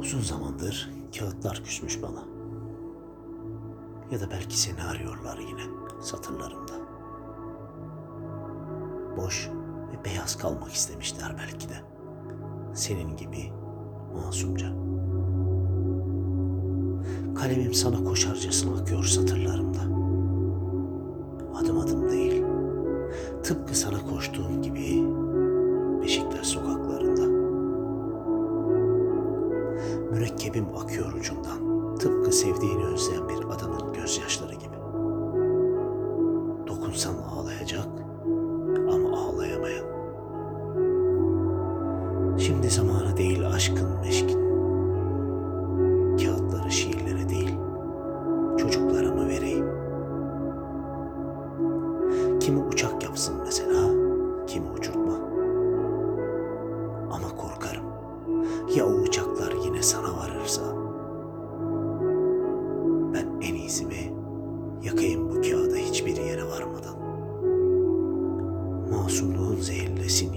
Uzun zamandır kağıtlar küsmüş bana. Ya da belki seni arıyorlar yine satırlarımda. Boş ve beyaz kalmak istemişler belki de. Senin gibi masumca. Kalemim sana koşarcasına akıyor satırlarımda. Adım adım değil. Tıpkı sana koştuğum gibi Mürekkebim akıyor ucundan. Tıpkı sevdiğini özleyen bir adamın gözyaşları gibi. Dokunsan ağlayacak ama ağlayamayan. Şimdi zamanı değil aşkın meşkin. Kağıtları şiirlere değil, çocuklara mı vereyim? Kimi uçak yapsın mesela, kimi uçurtma. Ama korkarım. Ya o yine sana varırsa? Ben en iyisi mi yakayım bu kağıda hiçbir yere varmadan. Masumluğun zehirlesin